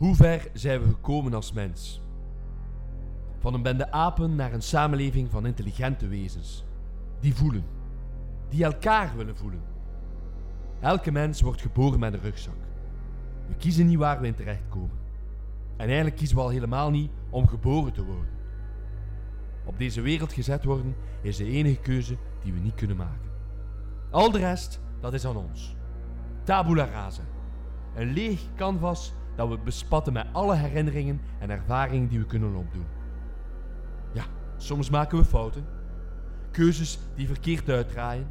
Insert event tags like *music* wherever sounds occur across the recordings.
Hoe ver zijn we gekomen als mens? Van een bende apen naar een samenleving van intelligente wezens. Die voelen. Die elkaar willen voelen. Elke mens wordt geboren met een rugzak. We kiezen niet waar we in terechtkomen. En eigenlijk kiezen we al helemaal niet om geboren te worden. Op deze wereld gezet worden is de enige keuze die we niet kunnen maken. Al de rest, dat is aan ons. Tabula rasa. Een leeg canvas dat we bespatten met alle herinneringen en ervaringen die we kunnen opdoen. Ja, soms maken we fouten. Keuzes die verkeerd uitdraaien,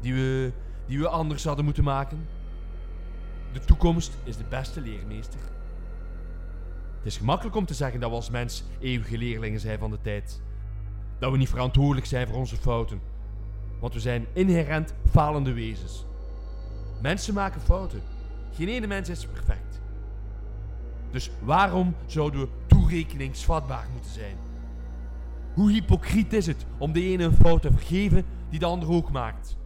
die we, die we anders hadden moeten maken. De toekomst is de beste leermeester. Het is gemakkelijk om te zeggen dat we als mens eeuwige leerlingen zijn van de tijd. Dat we niet verantwoordelijk zijn voor onze fouten. Want we zijn inherent falende wezens. Mensen maken fouten. Geen ene mens is perfect. Dus waarom zouden we toerekeningsvatbaar moeten zijn? Hoe hypocriet is het om de ene een fout te vergeven die de ander ook maakt?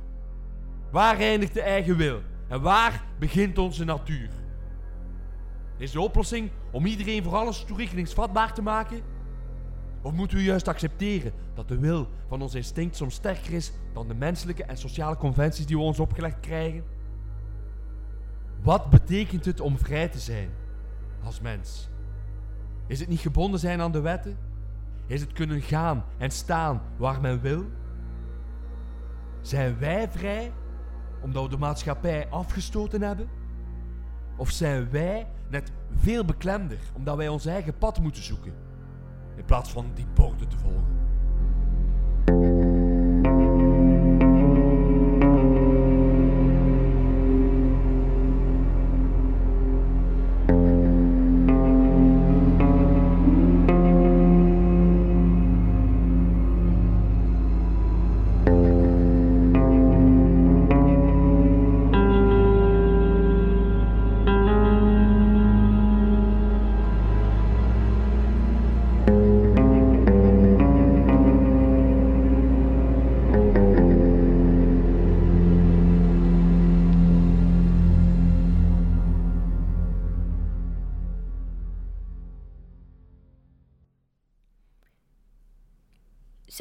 Waar eindigt de eigen wil en waar begint onze natuur? Is de oplossing om iedereen voor alles toerekeningsvatbaar te maken? Of moeten we juist accepteren dat de wil van ons instinct soms sterker is dan de menselijke en sociale conventies die we ons opgelegd krijgen? Wat betekent het om vrij te zijn als mens? Is het niet gebonden zijn aan de wetten? Is het kunnen gaan en staan waar men wil? Zijn wij vrij omdat we de maatschappij afgestoten hebben? Of zijn wij net veel beklemder omdat wij ons eigen pad moeten zoeken in plaats van die borden te volgen?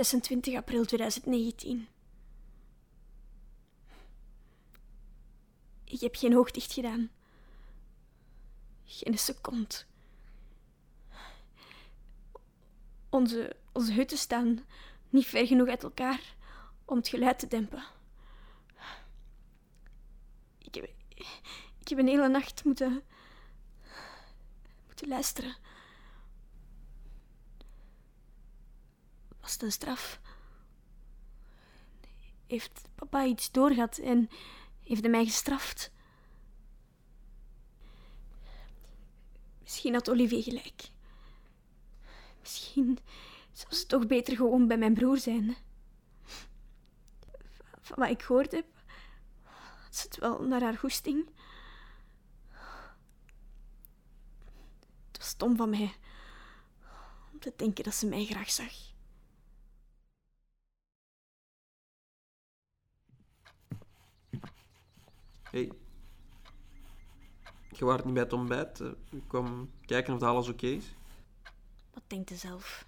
...26 april 2019. Ik heb geen oog dicht gedaan. Geen seconde. Onze, onze hutten staan niet ver genoeg uit elkaar om het geluid te dempen. Ik heb, ik een hele nacht moeten, moeten luisteren. Was het een straf? Heeft papa iets doorgehad en heeft hij mij gestraft? Misschien had Olivier gelijk. Misschien zou ze toch beter gewoon bij mijn broer zijn. Van wat ik gehoord heb, had ze het wel naar haar goesting. Het was stom van mij om te denken dat ze mij graag zag. Hey. Je waart niet bij het ontbijt. eh, Ik kwam kijken of dat alles oké is. Wat denkt ze zelf?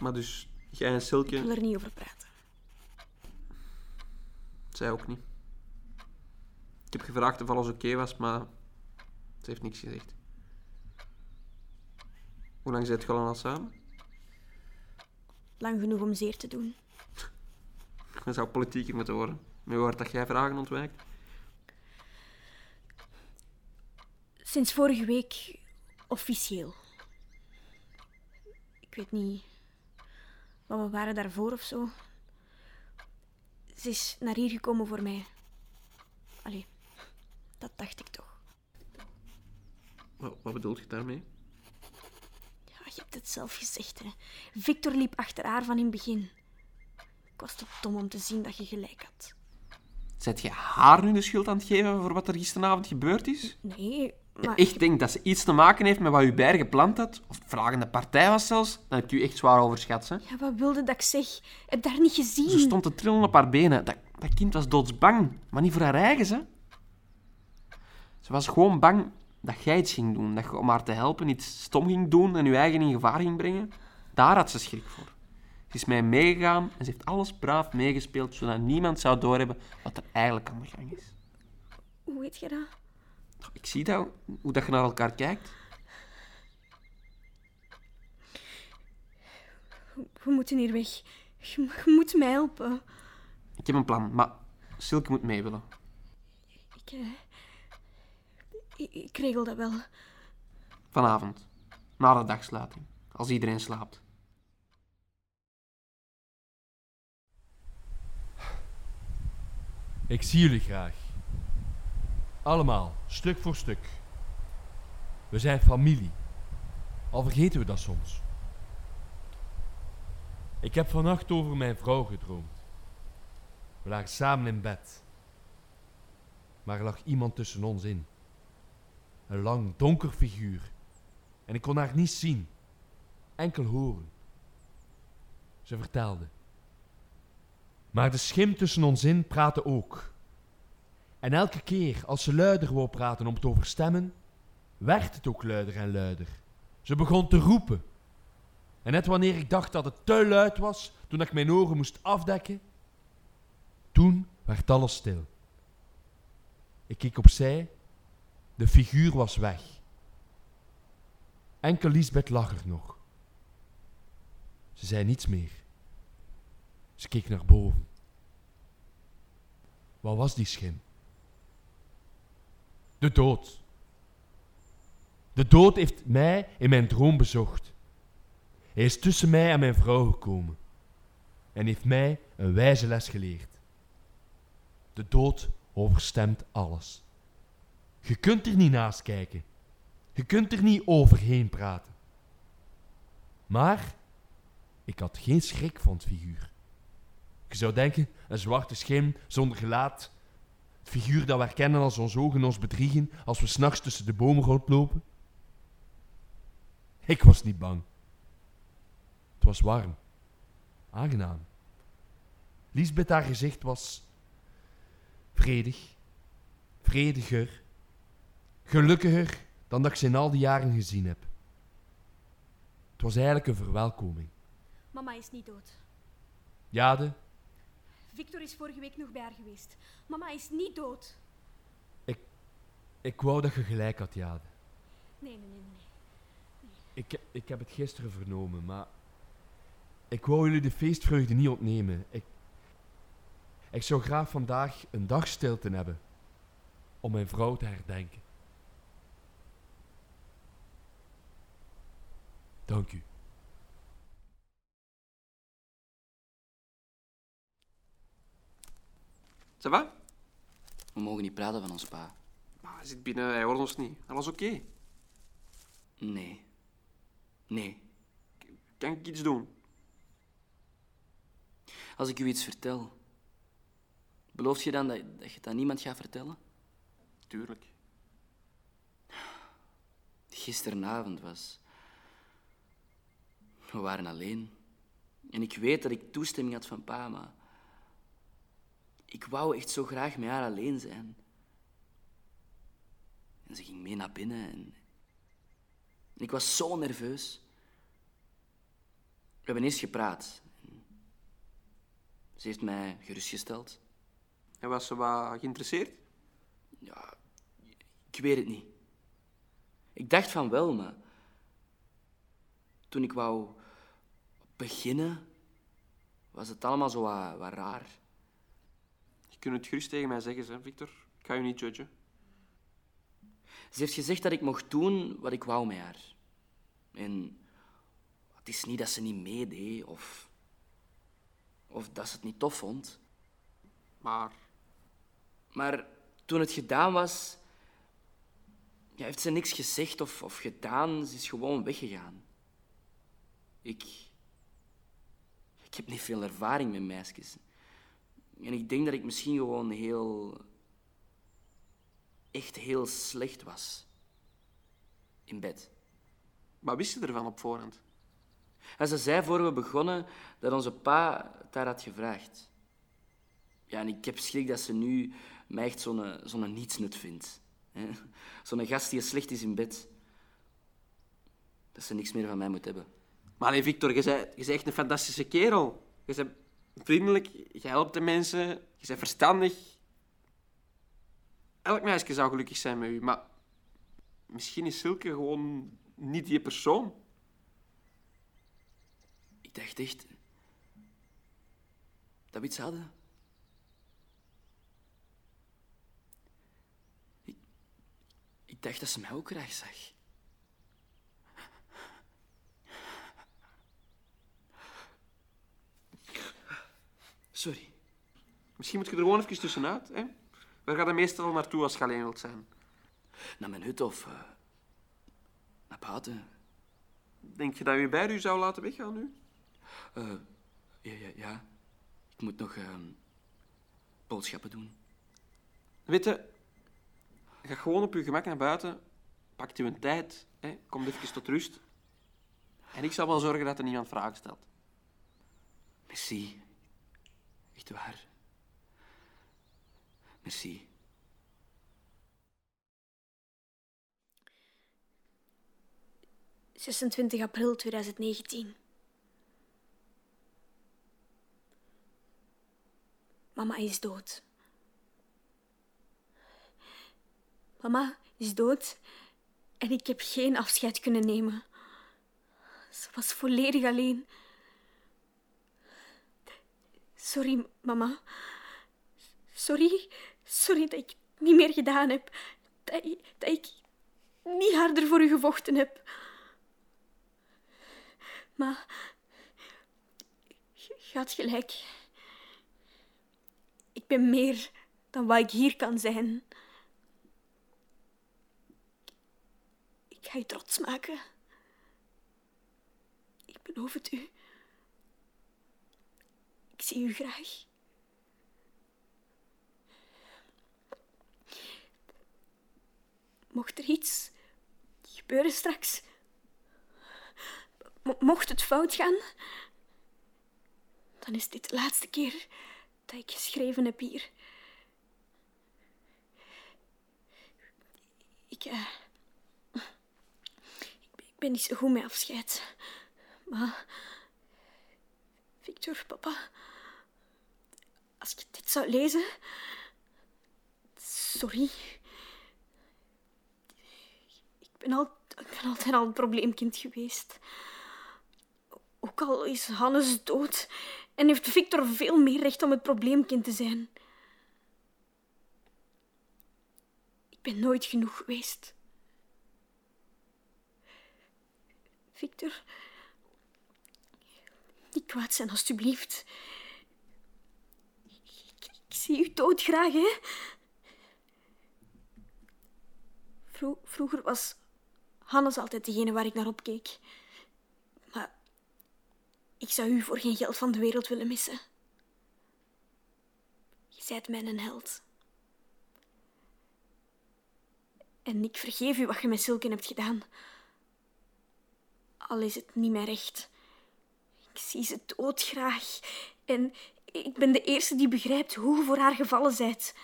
Maar dus, jij en Ik Silke, wil er niet over praten. zij ook niet. Ik heb gevraagd of alles oké was, maar ze heeft niks gezegd. Hoe lang zit je al samen? Lang genoeg om zeer te doen. *laughs* Dat zou politieker moeten worden. Nu hoort dat jij vragen ontwijkt. Sinds vorige week officieel. Ik weet niet wat we waren daarvoor of zo. Ze is naar hier gekomen voor mij. Allee, dat dacht ik toch. Wat, wat bedoelt je daarmee? Ja, je hebt het zelf gezegd, hè. Victor liep achter haar van in het begin. Ik was te dom om te zien dat je gelijk had. Zet je haar nu de schuld aan het geven voor wat er gisteravond gebeurd is? Nee, maar... echt denkt dat ze iets te maken heeft met wat u gepland had? Of vragende partij was zelfs? Dan heb ik u echt zwaar overschat, hè? Ja, wat wilde dat ik zeg? Heb daar niet gezien. Ze stond te trillen op haar benen. Dat, dat kind was doodsbang. Maar niet voor haar eigen, hè. Ze was gewoon bang dat jij iets ging doen. Dat je om haar te helpen iets stom ging doen en je eigen in gevaar ging brengen. Daar had ze schrik voor. Ze is mij meegegaan en ze heeft alles braaf meegespeeld, zodat niemand zou doorhebben wat er eigenlijk aan de gang is. Hoe weet je dat? Ik zie dat, hoe dat je naar elkaar kijkt. We moeten hier weg. Je, je moet mij helpen. Ik heb een plan, maar Silke moet mee willen. Ik, eh, ik, ik regel dat wel. Vanavond, na de dagsluiting, als iedereen slaapt. Ik zie jullie graag. Allemaal, stuk voor stuk. We zijn familie. Al vergeten we dat soms. Ik heb vannacht over mijn vrouw gedroomd. We lagen samen in bed. Maar er lag iemand tussen ons in. Een lang, donker figuur. En ik kon haar niet zien, enkel horen. Ze vertelde. Maar de schim tussen ons in praatte ook. En elke keer als ze luider wou praten om het overstemmen, werd het ook luider en luider. Ze begon te roepen. En net wanneer ik dacht dat het te luid was, toen ik mijn ogen moest afdekken, toen werd alles stil. Ik keek opzij, de figuur was weg. Enkel Lisbeth lag er nog. Ze zei niets meer. Ze keek naar boven. Wat was die schim? De dood. De dood heeft mij in mijn droom bezocht. Hij is tussen mij en mijn vrouw gekomen en heeft mij een wijze les geleerd. De dood overstemt alles. Je kunt er niet naast kijken. Je kunt er niet overheen praten. Maar ik had geen schrik van het figuur. Je zou denken, een zwarte schim zonder gelaat. Het figuur dat we herkennen als ons ogen ons bedriegen als we s'nachts tussen de bomen rondlopen. Ik was niet bang. Het was warm. Aangenaam. Lisbeth haar gezicht was vredig, vrediger, gelukkiger dan dat ik ze in al die jaren gezien heb. Het was eigenlijk een verwelkoming. Mama is niet dood. Jade, Victor is vorige week nog bij haar geweest. Mama is niet dood. ik wou dat je gelijk had, Jade. Nee, nee, nee, nee. Ik, ik heb het gisteren vernomen, maar ik wou jullie de feestvreugde niet ontnemen. Ik, ik zou graag vandaag een dag stilte hebben om mijn vrouw te herdenken. Dank u. Ça va? We mogen niet praten van ons pa. Maar hij zit binnen, hij hoort ons niet. Alles oké? Nee. Nee. Kan ik iets doen? Als ik u iets vertel, belooft je dan dat, dat je het aan niemand gaat vertellen? Tuurlijk. Gisteravond was. We waren alleen. En ik weet dat ik toestemming had van pa, maar. Ik wou echt zo graag met haar alleen zijn. En ze ging mee naar binnen en. ik was zo nerveus. We hebben eerst gepraat. Ze heeft mij gerustgesteld. En was ze wat geïnteresseerd? Ja, ik weet het niet. Ik dacht van wel, maar toen ik wou beginnen, was het allemaal zo wat, wat raar. Je kunt het gerust tegen mij zeggen, hè, Victor. Ik ga je niet judgen. Ze heeft gezegd dat ik mocht doen wat ik wou met haar. En het is niet dat ze niet meedeed of, of dat ze het niet tof vond. Maar Maar toen het gedaan was, ja, heeft ze niks gezegd of, of gedaan. Ze is gewoon weggegaan. Ik, ik heb niet veel ervaring met meisjes. En ik denk dat ik misschien gewoon heel, echt heel slecht was. In bed. wat wist je ervan op voorhand? En ze zei voor we begonnen dat onze pa het haar had gevraagd. Ja, en ik heb schrik dat ze nu mij echt zo'n zo'n nietsnut vindt. Zo'n gast die slecht is in bed. Dat ze niks meer van mij moet hebben. Maar nee, Victor, je bent, je bent echt een fantastische kerel. Je bent vriendelijk, je helpt de mensen, je bent verstandig. Elk meisje zou gelukkig zijn met u, maar misschien is Silke gewoon niet die persoon. Ik dacht echt... Dat we iets hadden. Ik, dacht dat ze mij ook graag zag. Sorry. Misschien moet je er gewoon even tussenuit. Hè? Waar gaat je meestal naartoe als je alleen wilt zijn? Naar mijn hut of... eh, naar buiten. Denk je dat je bij u zou laten weggaan nu? Eh, ja, ja, ja. Ik moet nog ehm, boodschappen doen. Weet je, ga gewoon op je gemak naar buiten, pak je een tijd, hè, kom even tot rust. En ik zal wel zorgen dat er niemand vragen stelt. Merci. Echt waar. Merci. ...26 april 2019. Mama is dood. Mama is dood en ik heb geen afscheid kunnen nemen. Ze was volledig alleen. Sorry, mama. Sorry. Sorry dat ik niet meer gedaan heb. Dat ik, niet harder voor u gevochten heb. Maar gaat gelijk. Ik ben meer dan wat ik hier kan zijn. Ik ga je trots maken. Ik beloof het u. Ik zie u graag. Mocht er iets gebeuren straks, mo- mocht het fout gaan, dan is dit de laatste keer dat ik geschreven heb hier. Ik, ben- ik ben niet zo goed met afscheid. Maar, Victor, papa, als je dit zou lezen, sorry. Ik ben, al, ik ben altijd al een probleemkind geweest. Ook al is Hannes dood en heeft Victor veel meer recht om het probleemkind te zijn. Ik ben nooit genoeg geweest. Victor, niet kwaad zijn, alstublieft. Zie u doodgraag, hè? Vro- vroeger was Hannes altijd degene waar ik naar opkeek. Maar ik zou u voor geen geld van de wereld willen missen. Je zijt mijn held. En ik vergeef u wat je met Silken hebt gedaan. Al is het niet mijn recht. Ik zie ze doodgraag. En ik ben de eerste die begrijpt hoe je voor haar gevallen bent.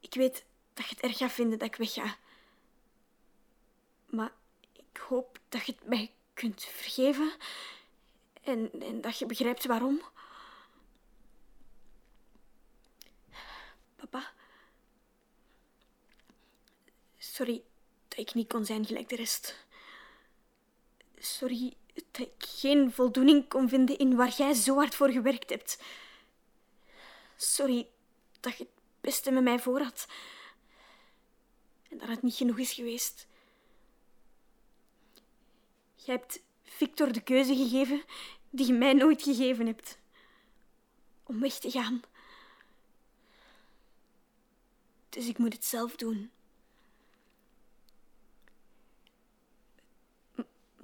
Ik weet dat je het erg gaat vinden dat ik wegga. Maar ik hoop dat je het mij kunt vergeven. En, en dat je begrijpt waarom. Papa. Sorry dat ik niet kon zijn gelijk de rest. Sorry dat ik geen voldoening kon vinden in waar jij zo hard voor gewerkt hebt. Sorry dat je het beste met mij voor had. En dat het niet genoeg is geweest. Jij hebt Victor de keuze gegeven die je mij nooit gegeven hebt. Om weg te gaan. Dus ik moet het zelf doen.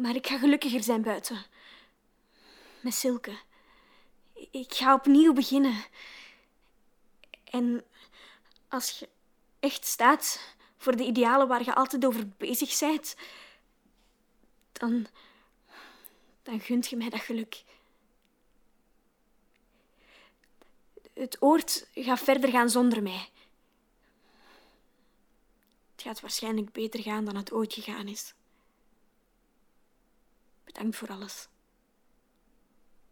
Maar ik ga gelukkiger zijn buiten. Met Silke. Ik ga opnieuw beginnen. En als je echt staat voor de idealen waar je altijd over bezig bent, dan, dan gunt je mij dat geluk. Het oord gaat verder gaan zonder mij. Het gaat waarschijnlijk beter gaan dan het ooit gegaan is. Bedankt voor alles.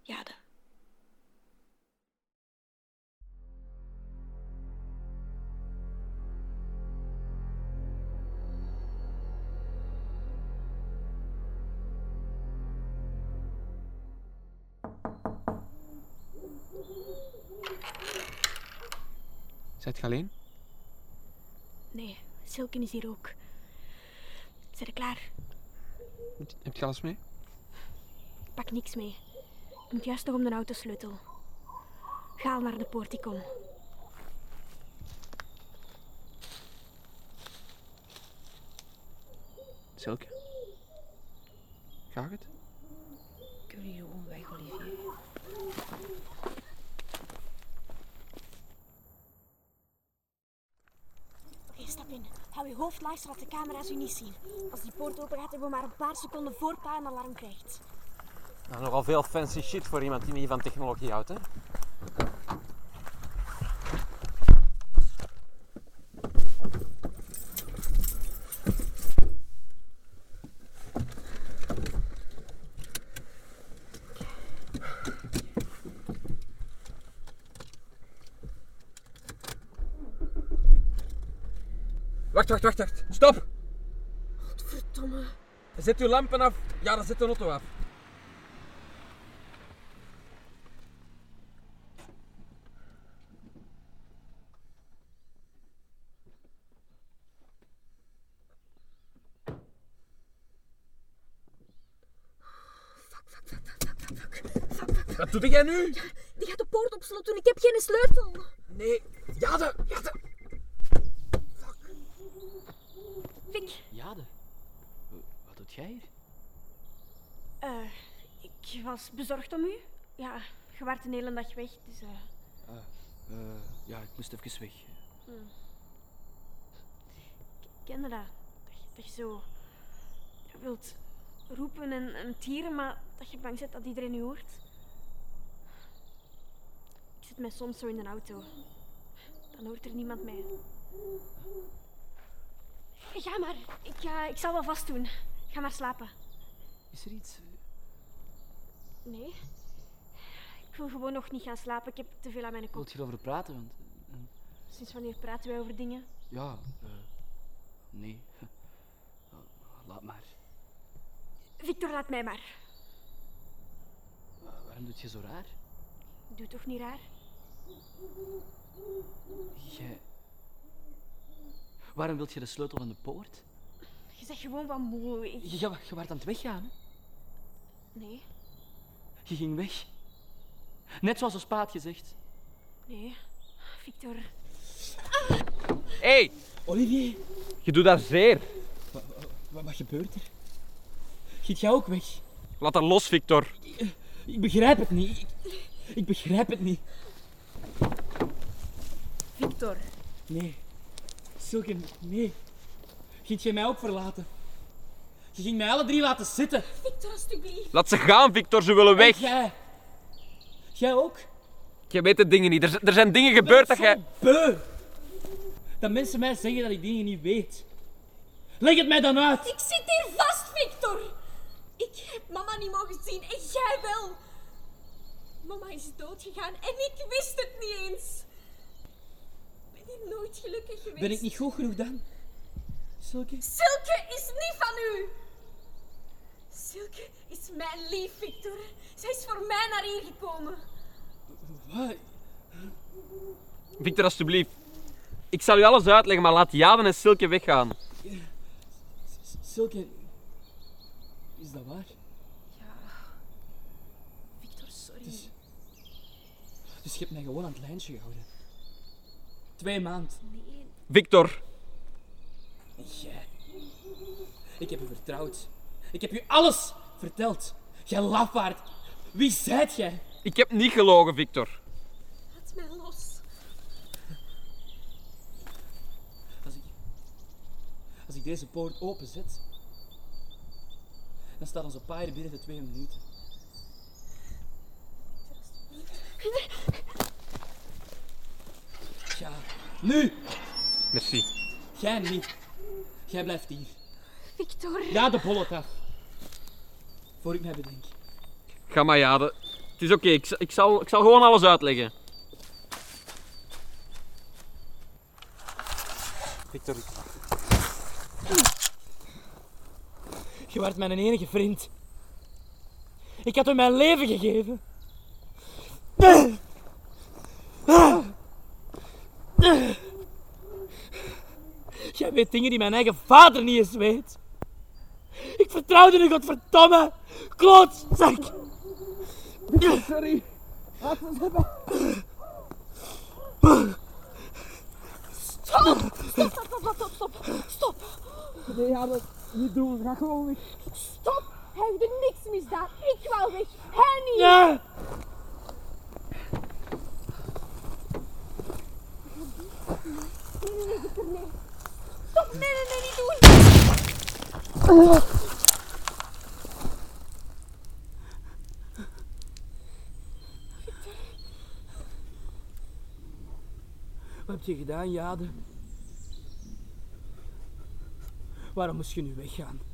Jade. Zijt je alleen? Nee, Silken is hier ook. Zijn klaar? Heb je alles mee? Ik pak niks mee. Ik moet juist nog om de autosleutel. Ga al naar de porticom. Silke? Gaat het? Kunnen jullie gewoon weg, Olivier? Oké, stap in. Hou je hoofd laag zodat de camera's u niet zien. Als die poort open gaat, hebben we maar een paar seconden voor pa een alarm krijgt. Nou, nogal veel fancy shit voor iemand die niet van technologie houdt, hè? Wacht, wacht, wacht, wacht. Stop! Verdomme. Zet uw lampen af. Ja, dan zet de auto af. Wat doe jij nu? Die gaat de poort op slot doen. Ik heb geen sleutel. Nee, Jade, Jade. Vic, Jade, wat doet jij hier? eh, ik was bezorgd om u. Ja, je waart een hele dag weg, dus... eh, Eh, ja, ik moest even weg. ik kende dat. Dat je, dat je zo wilt roepen en, en tieren, maar dat je bang bent dat iedereen u hoort. Ik zit mij soms zo in een auto. Dan hoort er niemand mij. Ga maar. Ik, ga, ik zal wel vast doen. Ga maar slapen. Is er iets? Nee. Ik wil gewoon nog niet gaan slapen. Ik heb te veel aan mijn kop. Wilt je erover praten? Want, eh, Sinds wanneer praten wij over dingen? ja, eh, nee. Ja, *laughs* Laat maar. Victor, laat mij maar. Wa- waarom doet je zo raar? Doe toch niet raar? Jij... Waarom wilt je de sleutel van de poort? Je zegt gewoon wat moe. Ik- Je, je, je waart aan het weggaan, hè? Nee, Je ging weg. Net zoals de spaat gezegd. nee. Victor. Hé, hey, Olivier, je doet dat zeer. wat, wat gebeurt er? Giet jij ook weg? Laat dat los, Victor. Ik begrijp het niet. Ik, ik begrijp het niet. Victor, Nee. Silke, nee. Giet jij mij ook verlaten? Je ging mij alle drie laten zitten. Victor, alstublieft. Laat ze gaan, Victor, ze willen weg. En jij. Jij ook? Je weet de dingen niet. Er, er zijn dingen gebeurd dat Ik ben jij... beu. Dat mensen mij zeggen dat ik dingen niet weet. Leg het mij dan uit. Ik zit hier vast, Victor. Ik heb mama niet mogen zien en jij wel. Mama is doodgegaan en ik wist het niet eens. Nooit gelukkig geweest. Ben ik niet goed genoeg dan? Silke? Silke is niet van u. Silke is mijn lief, Victor. Zij is voor mij naar hier gekomen. Wat? Victor, alstublieft. Ik zal u alles uitleggen, maar laat Jaden en Silke weggaan. Silke... Is dat waar? Victor, sorry. Dus je hebt mij gewoon aan het lijntje gehouden. Twee maanden. Victor, En jij. Ik heb u vertrouwd. Ik heb u alles verteld. Jij lafaard. Wie zijt jij? ik heb niet gelogen, Victor. Laat mij los. Als ik, als ik deze poort openzet, dan staat onze paarden binnen de twee minuten. Ja, nu! Merci. Jij niet. Jij blijft hier. Victor. Ja, de bollet af. Voor ik mij bedenk. Ga maar, Jade. Het is oké, ik, ik, zal, ik zal gewoon alles uitleggen. Victor. Je werd mijn enige vriend. Ik had hem mijn leven gegeven. Jij weet dingen die mijn eigen vader niet eens weet. Ik vertrouwde een godverdomme klootzak. Sorry. Stop! Hij heeft er niks misdaan. Ik wou weg. Hij niet. Ja. Nee. Stop! Nee, nee, nee, niet doen. Wat heb je gedaan, Jade? Waarom moest je nu weggaan?